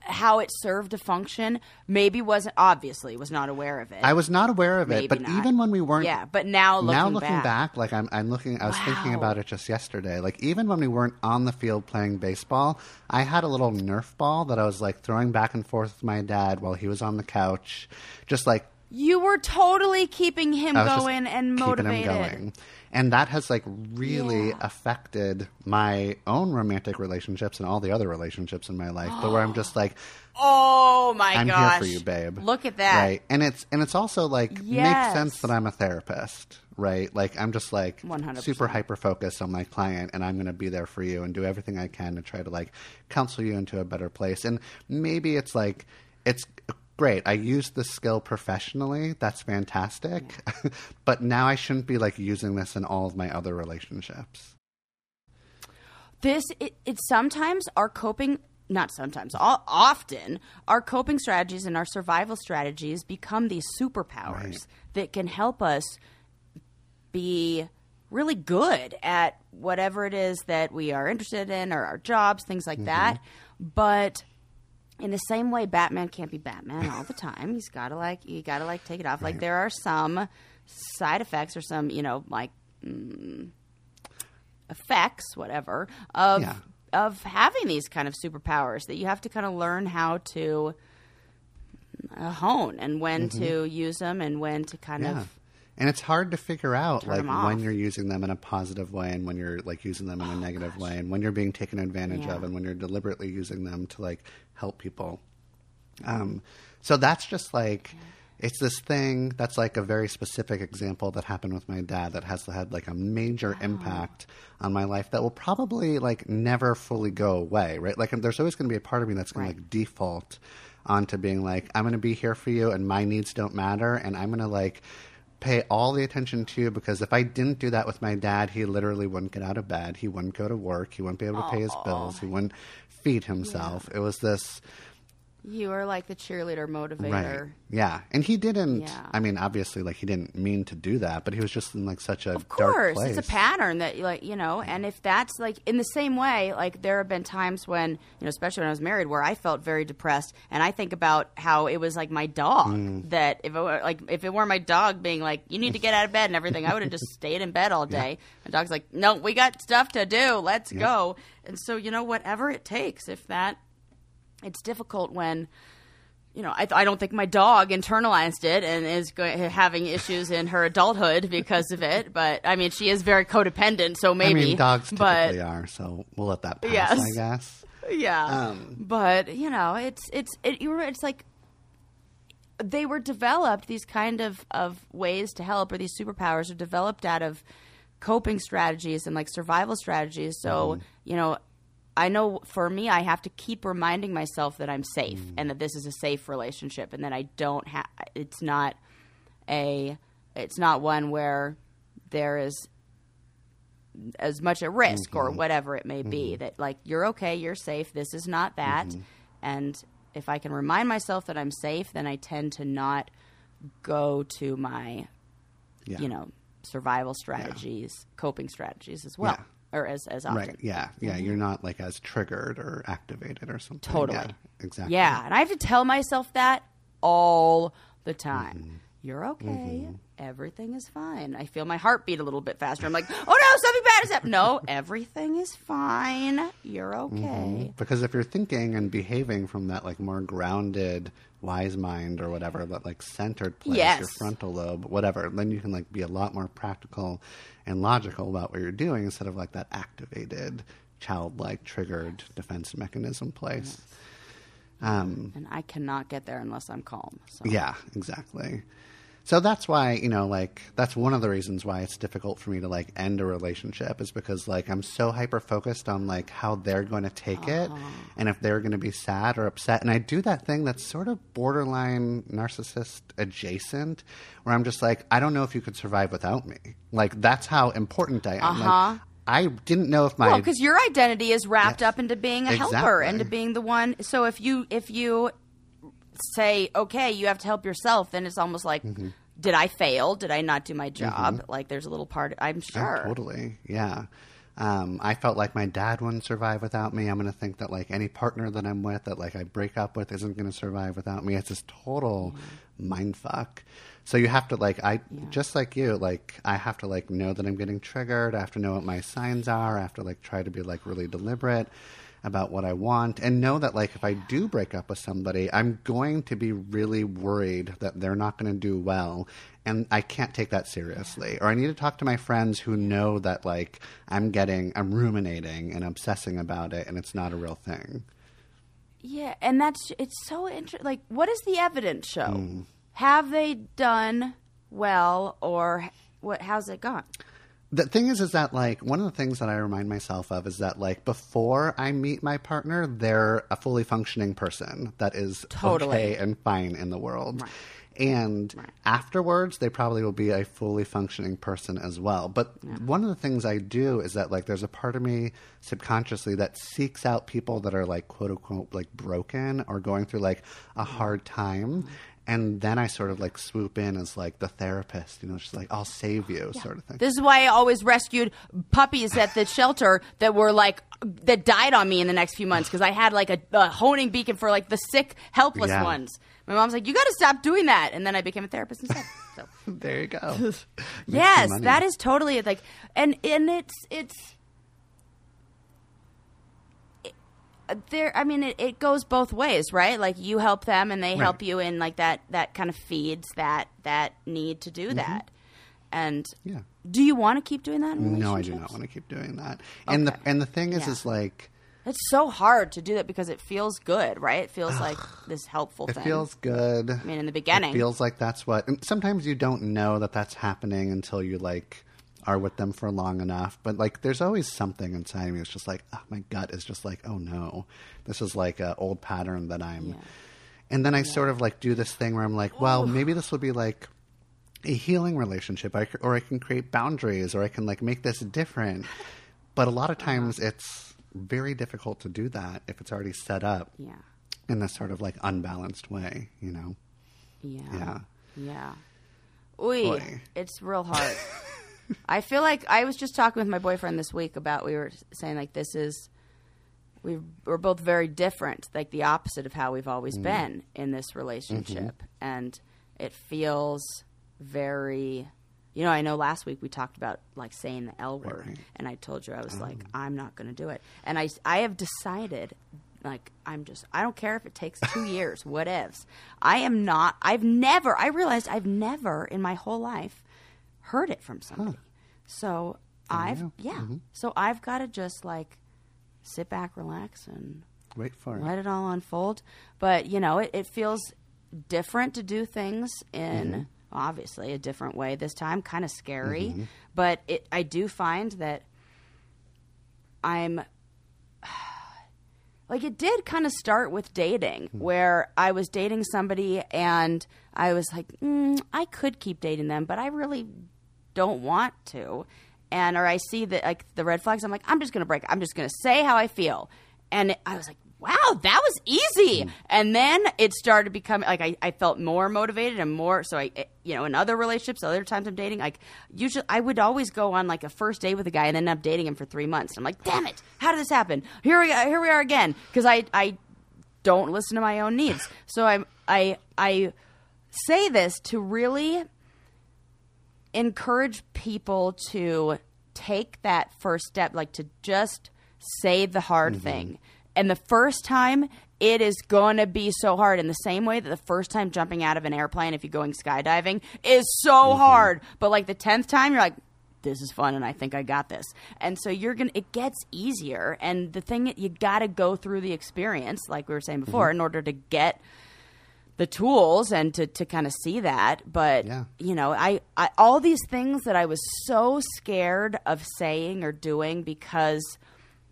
how it served a function. Maybe wasn't obviously was not aware of it. I was not aware of Maybe it, but not. even when we weren't, Yeah, but now looking now looking back. back, like I'm, I'm looking. I was thinking about it just yesterday. Like even when we weren't on the field playing baseball, I had a little Nerf ball that I was like throwing back and forth with my dad while he was on the couch, just like you were totally keeping him I was just going and keeping motivated. him going. And that has like really Yeah. affected my own romantic relationships and all the other relationships in my life. But where I'm just like, Oh my I'm gosh! here for you, babe. Look at that. Right. And it's and it's also like makes sense that I'm a therapist, right? Like I'm just like 100%. super hyper focused on my client and I'm going to be there for you and do everything I can to try to like counsel you into a better place. And maybe it's like it's great. I use this skill professionally. That's fantastic. but now I shouldn't be like using this in all of my other relationships. this it, it sometimes our coping not sometimes all, often our coping strategies and our survival strategies become these superpowers Right. that can help us be really good at whatever it is that we are interested in or our jobs things like that mm-hmm. but in the same way batman can't be batman all the time he's got to like you got to like take it off like there are some side effects or some you know like effects, whatever, of Yeah. of having these kind of superpowers that you have to kind of learn how to uh, hone and when to use them and when to kind Mm-hmm. Yeah. of And it's hard to figure out Turn like when you're using them in a positive way and when you're like using them in a negative way and when you're being taken advantage Yeah. of and when you're deliberately using them to like help people. Um, so that's just like it's this thing that's like a very specific example that happened with my dad that has had like a major impact on my life that will probably like never fully go away, right? Like there's always going to be a part of me that's going Right. to like default onto being like I'm going to be here for you and my needs don't matter and I'm going to like pay all the attention to you because if I didn't do that with my dad, he literally wouldn't get out of bed. He wouldn't go to work. He wouldn't be able to pay his bills. He wouldn't feed himself. It was this you are like the cheerleader motivator. right. Yeah. And he didn't Yeah. I mean, obviously like he didn't mean to do that, but he was just in like such a Of course, it's a pattern that like you know, and if that's like in the same way, like there have been times when you know, especially when I was married, where I felt very depressed, and I think about how it was like my dog Mm. that if it were like if it were my dog being like you need to get out of bed and everything, I would have just stayed in bed all day. My dog's like, no, we got stuff to do, let's go, and so you know whatever it takes. If that, it's difficult when you know, I, I don't think my dog internalized it and is having issues in her adulthood because of it. But I mean, she is very codependent, so maybe. I mean, dogs but typically are, so we'll let that pass, Yes. I guess. yeah, Um, but you know, it's it's it, you were it's like they were developed. These kind of of ways to help, or these superpowers, are developed out of coping strategies and like survival strategies. So Mm-hmm. you know. I know for me, I have to keep reminding myself that I'm safe Mm. and that this is a safe relationship and that I don't have, it's not a, it's not one where there is as much at risk or Mm-hmm. whatever it may be that like you're okay you're safe this is not that Mm-hmm. and if i can remind myself that i'm safe then i tend to not go to my Yeah. you know survival strategies coping strategies as well or as as often Right. Yeah. Yeah. Mm-hmm. You're not like as triggered or activated or something. Totally. Yeah, exactly. yeah and i have to tell myself that all the time Mm-hmm. you're okay mm-hmm. everything is fine i feel my heart beat a little bit faster i'm like oh no something bad is happening no everything is fine you're okay mm-hmm. Because if you're thinking and behaving from that like more grounded, wise mind or whatever, that like centered place, your frontal lobe, whatever, then you can like be a lot more practical and logical about what you're doing instead of like that activated, childlike, triggered defense mechanism place. Um, and I cannot get there unless I'm calm. So. Yeah, exactly. So that's why, you know, like that's one of the reasons why it's difficult for me to like end a relationship is because like I'm so hyper focused on like how they're going to take it and if they're going to be sad or upset and I do that thing that's sort of borderline narcissist adjacent where I'm just like I don't know if you could survive without me. Like that's how important I am. Like, Uh-huh. I didn't know if my Well, because your identity is wrapped Yes. up into being a helper, Exactly. into being the one. So if you if you say okay, you have to help yourself, then it's almost like, Mm-hmm. did I fail? Did I not do my job? Like there's a little part. I'm Oh, sure. totally. Yeah. Um, I felt like my dad wouldn't survive without me. I'm going to think that like any partner that I'm with that like I break up with isn't going to survive without me. It's this total mind fuck. So you have to like I just like you like I have to like know that I'm getting triggered. I have to know what my signs are. I have to like try to be like really deliberate about what I want and know that like if I do break up with somebody, I'm going to be really worried that they're not going to do well and I can't take that seriously. Or I need to talk to my friends who know that like I'm getting I'm ruminating and obsessing about it and it's not a real thing. Yeah, and that's it's so interesting. Like, what does the evidence show? Hmm. Have they done well, or what? How's it gone? The thing is, is that like one of the things that I remind myself of is that like before I meet my partner, they're a fully functioning person that is Totally. okay and fine in the world. And afterwards, they probably will be a fully functioning person as well. But one of the things I do is that like there's a part of me subconsciously that seeks out people that are like quote unquote like broken or going through like a hard time. Mm-hmm. And then I sort of like swoop in as like the therapist, you know, just like I'll save you, sort of thing. This is why I always rescued puppies at the shelter that were like that died on me in the next few months because I had like a, a honing beacon for like the sick, helpless Yeah. ones. My mom's like, "You got to stop doing that," and then I became a therapist instead. So There you go. Yes, that is totally like, and and it's it's. it- There, I mean, it, it goes both ways, right? Like you help them, and they Right. help you, and like that that kind of feeds that that need to do that. And Mm-hmm. Yeah. do you want to keep doing that? In No, I do not want to keep doing that. And the and the thing is, Yeah. is like It's so hard to do that because it feels good, right? It feels like this helpful it thing. feels good. I mean, in the beginning, It feels like that's what. And sometimes you don't know that that's happening until you like are with them for long enough. But like, there's always something inside me. It's just like oh, my gut is just like, oh no, this is like an old pattern that I'm. Yeah. And then I sort of like do this thing where I'm like, well, maybe this will be like a healing relationship, I, or I can create boundaries, or I can like make this different. But a lot of Uh-huh. times it's very difficult to do that if it's already set up yeah, in this sort of like unbalanced way, you know? yeah, Yeah. yeah. Oy, Boy. it's real hard. I feel like I was just talking with my boyfriend this week about we were saying like this is we we're both very different, like the opposite of how we've always mm. been in this relationship, mm-hmm. and it feels very. You know, I know last week we talked about like saying the L word, right. and I told you I was like, oh. I'm not going to do it, and I I have decided like I'm just I don't care if it takes two years, what whatevs. I am not. I've never. I realized I've never in my whole life heard it from somebody. So I've know. yeah. Mm-hmm. So I've got to just like sit back, relax, and Wait for it. let it all unfold. But you know, it, it feels different to do things in Mm-hmm. obviously a different way this time. Kind of scary, Mm-hmm. but it I do find that I'm like it did kind of start with dating where i was dating somebody and i was like mm, i could keep dating them but i really don't want to and or i see that like the red flags i'm like i'm just gonna break i'm just gonna say how i feel. And i was like wow that was easy. Mm. And then it started becoming like I, I felt more motivated and more so i it- you know in other relationships other times i'm dating like usually i would always go on like a first date with a guy and then end up dating him for three months. I'm like damn it how did this happen? Here we here we are again. Because i i don't listen to my own needs. So I'm i i say this to really encourage people to take that first step, like to just say the hard Mm-hmm. thing. And the first time, it is going to be so hard. In the same way that the first time jumping out of an airplane, if you're going skydiving, is so Mm-hmm. hard. But like the 10th time, you're like, this is fun and I think I got this. And so you're going to, it gets easier. And the thing, you got to go through the experience, like we were saying before, Mm-hmm. in order to get the tools and to, to kind of see that. But Yeah. you know, I, I all these things that I was so scared of saying or doing because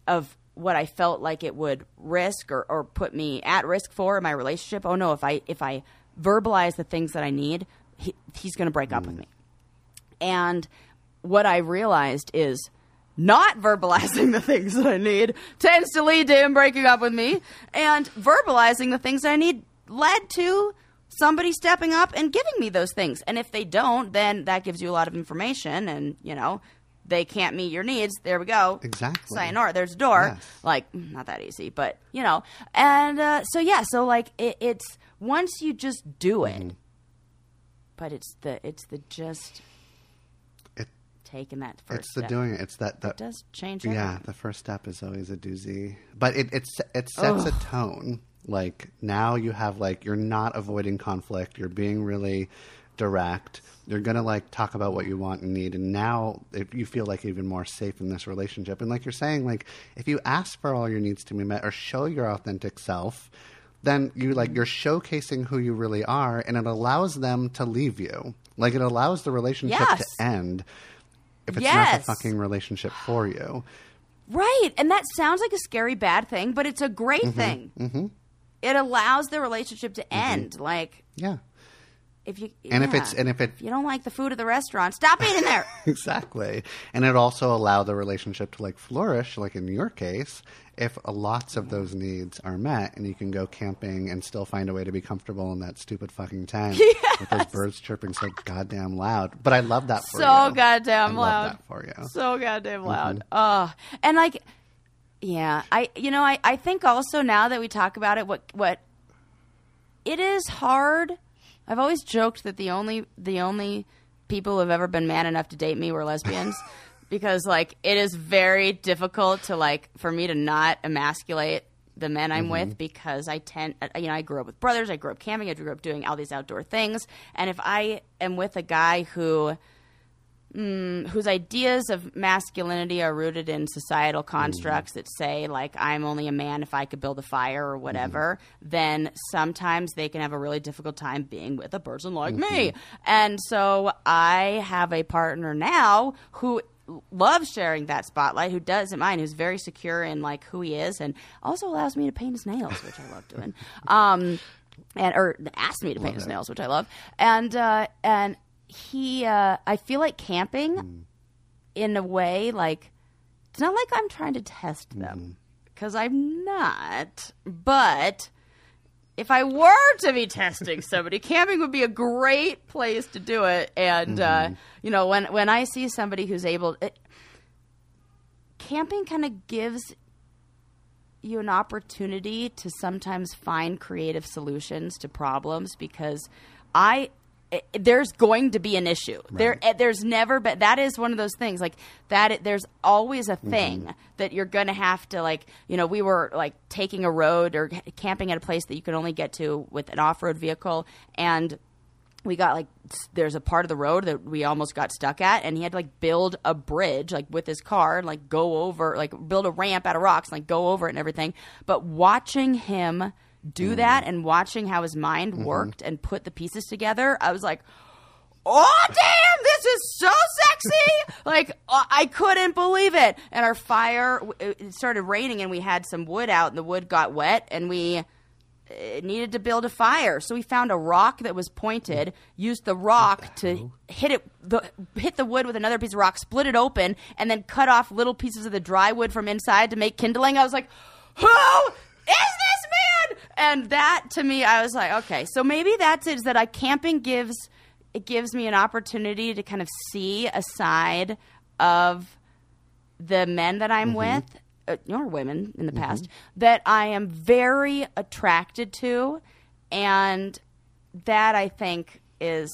of what I felt like it would risk or, or put me at risk for in my relationship. Oh no, if I if I verbalize the things that I need, he, he's going to break up with mm. me. And what I realized is not verbalizing the things that I need tends to lead to him breaking up with me, and verbalizing the things that I need led to somebody stepping up and giving me those things. And if they don't, then that gives you a lot of information, and you know they can't meet your needs. There we go. Exactly. Sayonara. There's a door. Yes. Like mm, not that easy, but you know. And uh, so yeah, so like it, it's once you just do it, Mm-hmm. but it's the it's the just It, taking that first it's the step. doing it. It's that that It does change. Yeah, the first step is always a doozy, but it it's it sets a tone. Like now you have like you're not avoiding conflict. You're being really direct. You're gonna like talk about what you want and need, and now if you feel like even more safe in this relationship. And like you're saying, like if you ask for all your needs to be met or show your authentic self, then you like you're showcasing who you really are, and it allows them to leave you. Like it allows the relationship Yes. to end if it's not the Yes. fucking relationship for you. Right. And that sounds like a scary bad thing, but it's a great Mm-hmm. thing. Mm-hmm. It allows the relationship to end. Like Yeah. if you And if it's and if it if you don't like the food at the restaurant, stop eating there. exactly, and it also allow the relationship to like flourish, like in your case, if lots of those needs are met, and you can go camping and still find a way to be comfortable in that stupid fucking tent with those birds chirping so goddamn loud. But I love that for you. so goddamn I loud. Love that for you. So goddamn Mm-hmm. loud. Oh, and like, yeah, I you know I I think also now that we talk about it, what what it is hard. I've always joked that the only the only people who have ever been man enough to date me were lesbians. Because like it is very difficult to like for me to not emasculate the men I'm with because I tend uh, you know I grew up with brothers I grew up camping I grew up doing all these outdoor things and if I am with a guy who whose ideas of masculinity are rooted in societal constructs that say like I'm only a man if I could build a fire or whatever, then sometimes they can have a really difficult time being with a person like me. And so I have a partner now who loves sharing that spotlight, who doesn't mind, who's very secure in like who he is and also allows me to paint his nails, which I love doing. Um and or asked me to paint his nails, which I love. And uh, and he, uh, I feel like camping in a way like it's not like I'm trying to test them because I'm not. But if I were to be testing somebody, camping would be a great place to do it. And uh, you know, when when I see somebody who's able, it, camping kind of gives you an opportunity to sometimes find creative solutions to problems because i- there's going to be an issue. There, eh, there's never been. That is one of those things. Like that, there's always a thing that you're going to have to like. You know, we were like taking a road or camping at a place that you could only get to with an off-road vehicle, and we got like there's a part of the road that we almost got stuck at and he had to like build a bridge like with his car and like go over like build a ramp out of rocks and like go over it and everything but watching him do that and watching how his mind worked and put the pieces together i was like oh damn this is so sexy! Like uh, i couldn't believe it. And our fire it started raining and we had some wood out and the wood got wet and we uh, needed to build a fire. So we found a rock that was pointed, used the rock to hit it the hit the wood with another piece of rock, split it open, and then cut off little pieces of the dry wood from inside to make kindling. I was like, Who this man? And that to me, I was like, okay, so maybe that's it, is that I camping gives it gives me an opportunity to kind of see a side of the men that I'm with, uh, or women in the past, that I am very attracted to, and that I think is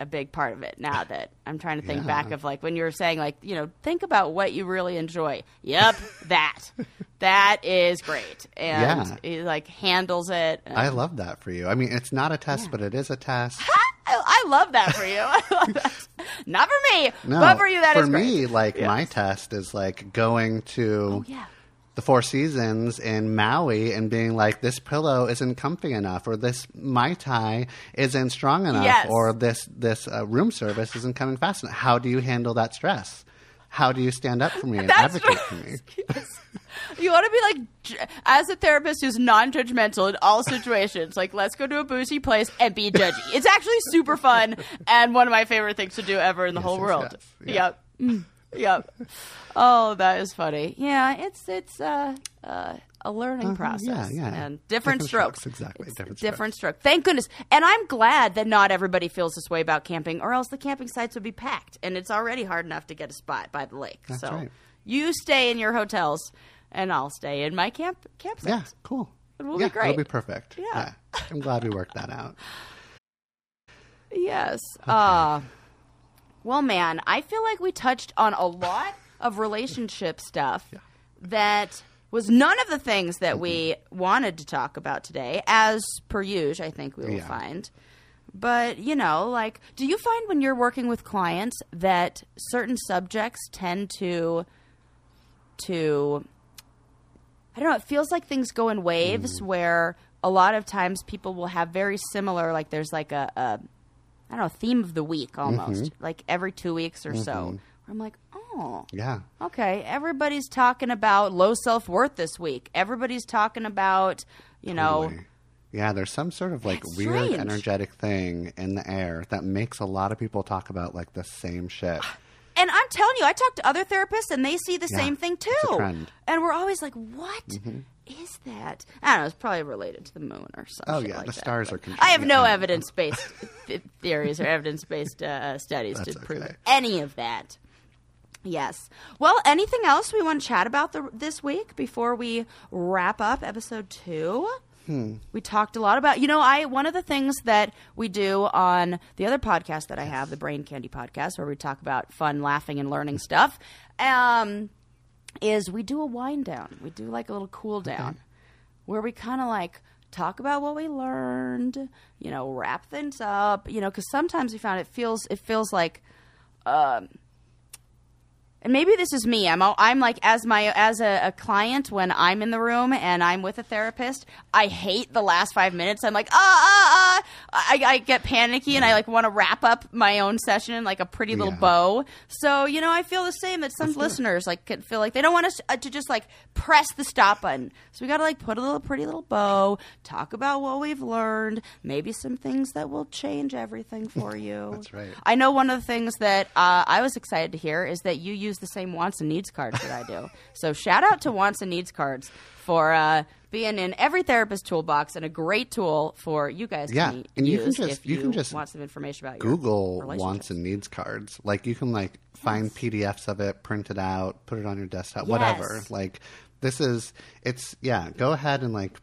a big part of it. Now that I'm trying to think Yeah. back of like when you were saying like you know think about what you really enjoy. Yep, that that is great, and Yeah. he like handles it. I love that for you. I mean, it's not a test, but it is a test. I, I love that for you. I love that. Not for me, No, but for you that for is great. me, like Yes. my test is like going to Oh, yeah. The Four Seasons in Maui and being like, this pillow isn't comfy enough, or this mai tai isn't strong enough, Yes. or this this uh, room service isn't coming fast enough. How do you handle that stress? How do you stand up for me and That's advocate for me? You want to be like, as a therapist who's non-judgmental in all situations. Like, let's go to a bougie place and be judgy. It's actually super fun and one of my favorite things to do ever in the whole world. yes. Yeah. Yep. Mm. Yep. Oh, that is funny. Yeah, it's it's uh, uh, a learning process. yeah, yeah. And different, Different strokes. strokes, exactly, It's different different stroke. Thank goodness. And I'm glad that not everybody feels this way about camping, or else the camping sites would be packed. And it's already hard enough to get a spot by the lake. That's so right. you stay in your hotels, and I'll stay in my camp campsite. Yeah, cool. It will be great. It'll be perfect. Yeah. I'm glad we worked that out. Yes. Uh, well, man, I feel like we touched on a lot of relationship stuff that was none of the things that we mm-hmm. wanted to talk about today, as per usual, I think we will Yeah. find. But, you know, like, do you find when you're working with clients that certain subjects tend to, to, I don't know, it feels like things go in waves mm-hmm. where a lot of times people will have very similar, like, there's like a, a I don't know, theme of the week almost, like every two weeks or so. Where I'm like, oh, Yeah. okay, everybody's talking about low self worth this week. Everybody's talking about, you know, Yeah, there's some sort of like That's weird strange. energetic thing in the air that makes a lot of people talk about like the same shit. and I'm telling you, I talk to other therapists and they see the Yeah, same thing too. it's a trend. Mm-hmm. And we're always like, "What is that? I don't know. It's probably related to the moon or something. Oh, yeah, like the that, stars are. I have no evidence based theories or evidence based uh, studies to That's prove okay. any of that. Yes. Well, anything else we want to chat about the, this week before we wrap up episode two? Hmm. We talked a lot about, you know, I one of the things that we do on the other podcast that I have, the Brain Candy podcast, where we talk about fun, laughing, and learning stuff, um, is we do a wind down. We do like a little cool down, where we kind of like talk about what we learned, you know, wrap things up, you know, because sometimes we found it feels it feels like um, and maybe this is me. I'm I'm like as my as a, a client when I'm in the room and I'm with a therapist. I hate the last five minutes. I'm like ah ah ah. I, I get panicky and I like want to wrap up my own session in like a pretty little Yeah. bow. So you know I feel the same that some listeners like could feel like they don't want us uh, to just like press the stop button. So we got to like put a little pretty little bow, talk about what we've learned, maybe some things that will change everything for you. That's right. I know one of the things that uh, I was excited to hear is that you use the same wants and needs cards that I do. So shout out to wants and needs cards for uh, being in every therapist toolbox and a great tool for you guys Yeah, to me- and you use can just- if you can just want some information about Google wants and needs cards. Like you can like find PDFs of it, print it out, put it on your desktop, whatever. Like this is it's yeah, go ahead and like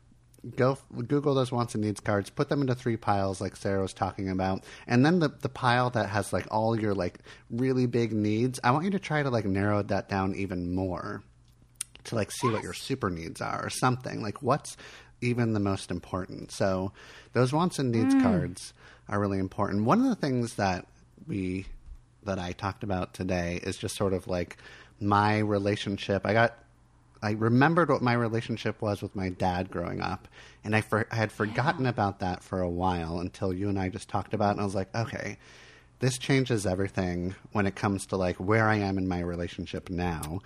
go Google those wants and needs cards, put them into three piles like Sarah was talking about, and then the the pile that has like all your like really big needs. I want you to try to like narrow that down even more to like see what your super needs are or something like what's even the most important. So those wants and needs mm. cards are really important. One of the things that we that I talked about today is just sort of like my relationship. I got I remembered what my relationship was with my dad growing up, and I, for, I had forgotten about that for a while until you and I just talked about it. And I was like, okay, this changes everything when it comes to like where I am in my relationship now,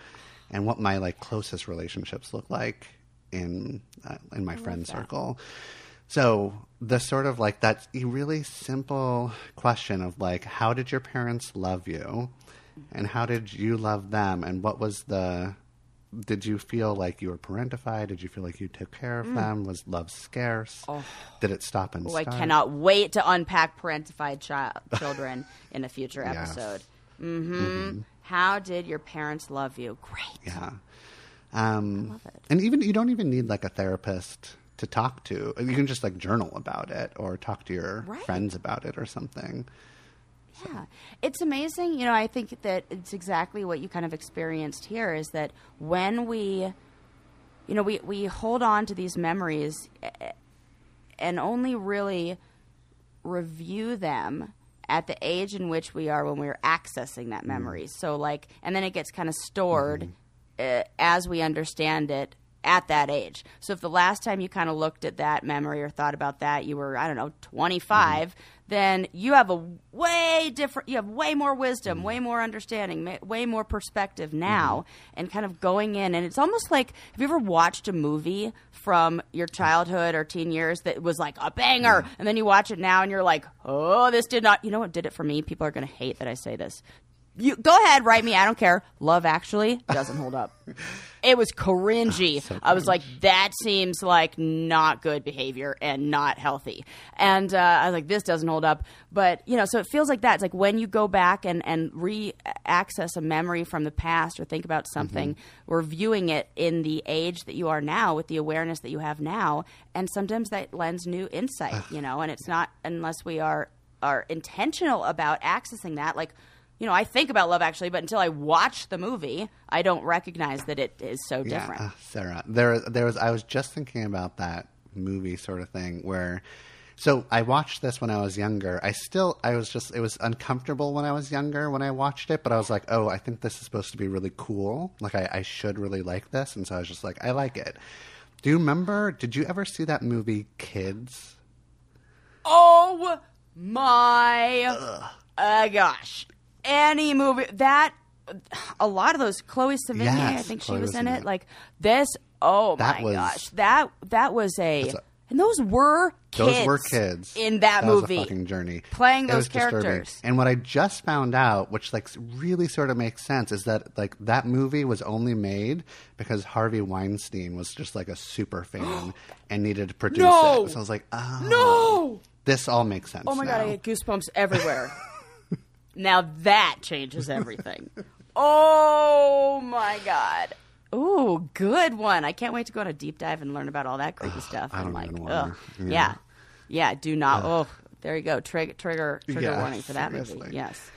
and what my like closest relationships look like in uh, in my friend circle. So the sort of like that really simple question of like, how did your parents love you, and how did you love them, and what was the did you feel like you were parentified? Did you feel like you took care of them? Was love scarce? Oh. Did it stop and Oh, I cannot wait to unpack parentified chi- children in a future episode. hmm How did your parents love you? Great. Yeah. Um, love it. And even you don't even need like a therapist to talk to. You can just like journal about it or talk to your Right. friends about it or something. Yeah, it's amazing. You know, I think that it's exactly what you kind of experienced here is that when we, you know, we, we hold on to these memories eh, and only really review them at the age in which we are when we're accessing that memory. So, like, and then it gets kind of stored uh, as we understand it at that age. So, if the last time you kind of looked at that memory or thought about that, you were, I don't know, 25, then you have a way different, you have way more wisdom, mm-hmm. way more understanding, way more perspective mm-hmm. now, and kind of going in. And it's almost like have you ever watched a movie from your childhood or teen years that was like a banger, and then you watch it now and you're like, oh, this did not, you know what did it for me? People are going to hate that I say this. You go ahead, write me. I don't care. Love Actually doesn't hold up. It was cringy. I was like, that seems like not good behavior and not healthy. And uh, I was like, this doesn't hold up. But you know, so it feels like that. It's like when you go back and and re-access a memory from the past or think about something, we're viewing it in the age that you are now with the awareness that you have now, and sometimes that lends new insight. You know, and it's not unless we are are intentional about accessing that, like you know, I think about Love Actually, but until I watch the movie, I don't recognize that it is so different. Yeah, uh, Sarah. There, there was. I was just thinking about that movie sort of thing where. So I watched this when I was younger. I still, I was just, it was uncomfortable when I was younger when I watched it, but I was like, oh, I think this is supposed to be really cool. Like I, I should really like this, and so I was just like, I like it. Do you remember? Did you ever see that movie Kids? Oh my uh, gosh. Any movie that a lot of those Chloe Sevigny, I Yes, think she was was in in it. it. Like this oh That my was- gosh. That that was a, a- and those were kids. Those were kids in that, was movie. fucking journey Playing It those was disturbing. characters. And what I just found out, which like really sort of makes sense, is that like that movie was only made because Harvey Weinstein was just like a super fan and needed to produce No! it. So I was like, oh, No. this all makes sense. Oh my god. I get goosebumps everywhere. now that changes everything. oh my god. Ooh, good one. I can't wait to go on a deep dive and learn about all that creepy stuff. I I'm don't like, even ugh. Yeah. Yeah. yeah. do not. Oh, there you go. Trigger trigger trigger Yeah, warning for that movie. Yes.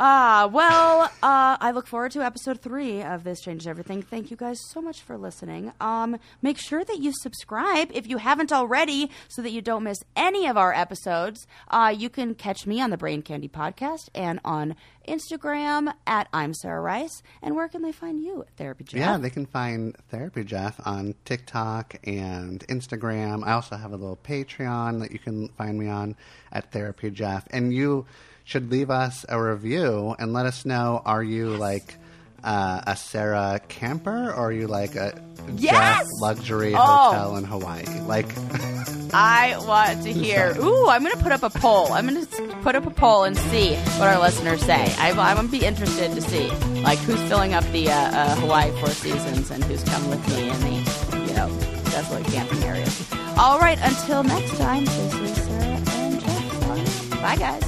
Ah, well, uh, I look forward to episode three of This Changes Everything. Thank you guys so much for listening. Um, make sure that you subscribe if you haven't already so that you don't miss any of our episodes. Uh, you can catch me on the Brain Candy Podcast and on Instagram at I'm Sarah Rice. And where can they find you at Therapy Jeff? Yeah, they can find Therapy Jeff on TikTok and Instagram. I also have a little Patreon that you can find me on at Therapy Jeff. And you should leave us a review and let us know are you like uh, a Sarah camper or are you like a Yes! Jeff luxury Oh. hotel in Hawaii? Like, I want to hear. Ooh, I'm going to put up a poll. I'm going to put up a poll and see what our listeners say. I, I'm going to be interested to see, like, who's filling up the uh, uh, Hawaii Four Seasons and who's come with me in the, you know, desolate camping areas. All right, until next time, this is Sarah and Jeff. Bye, guys.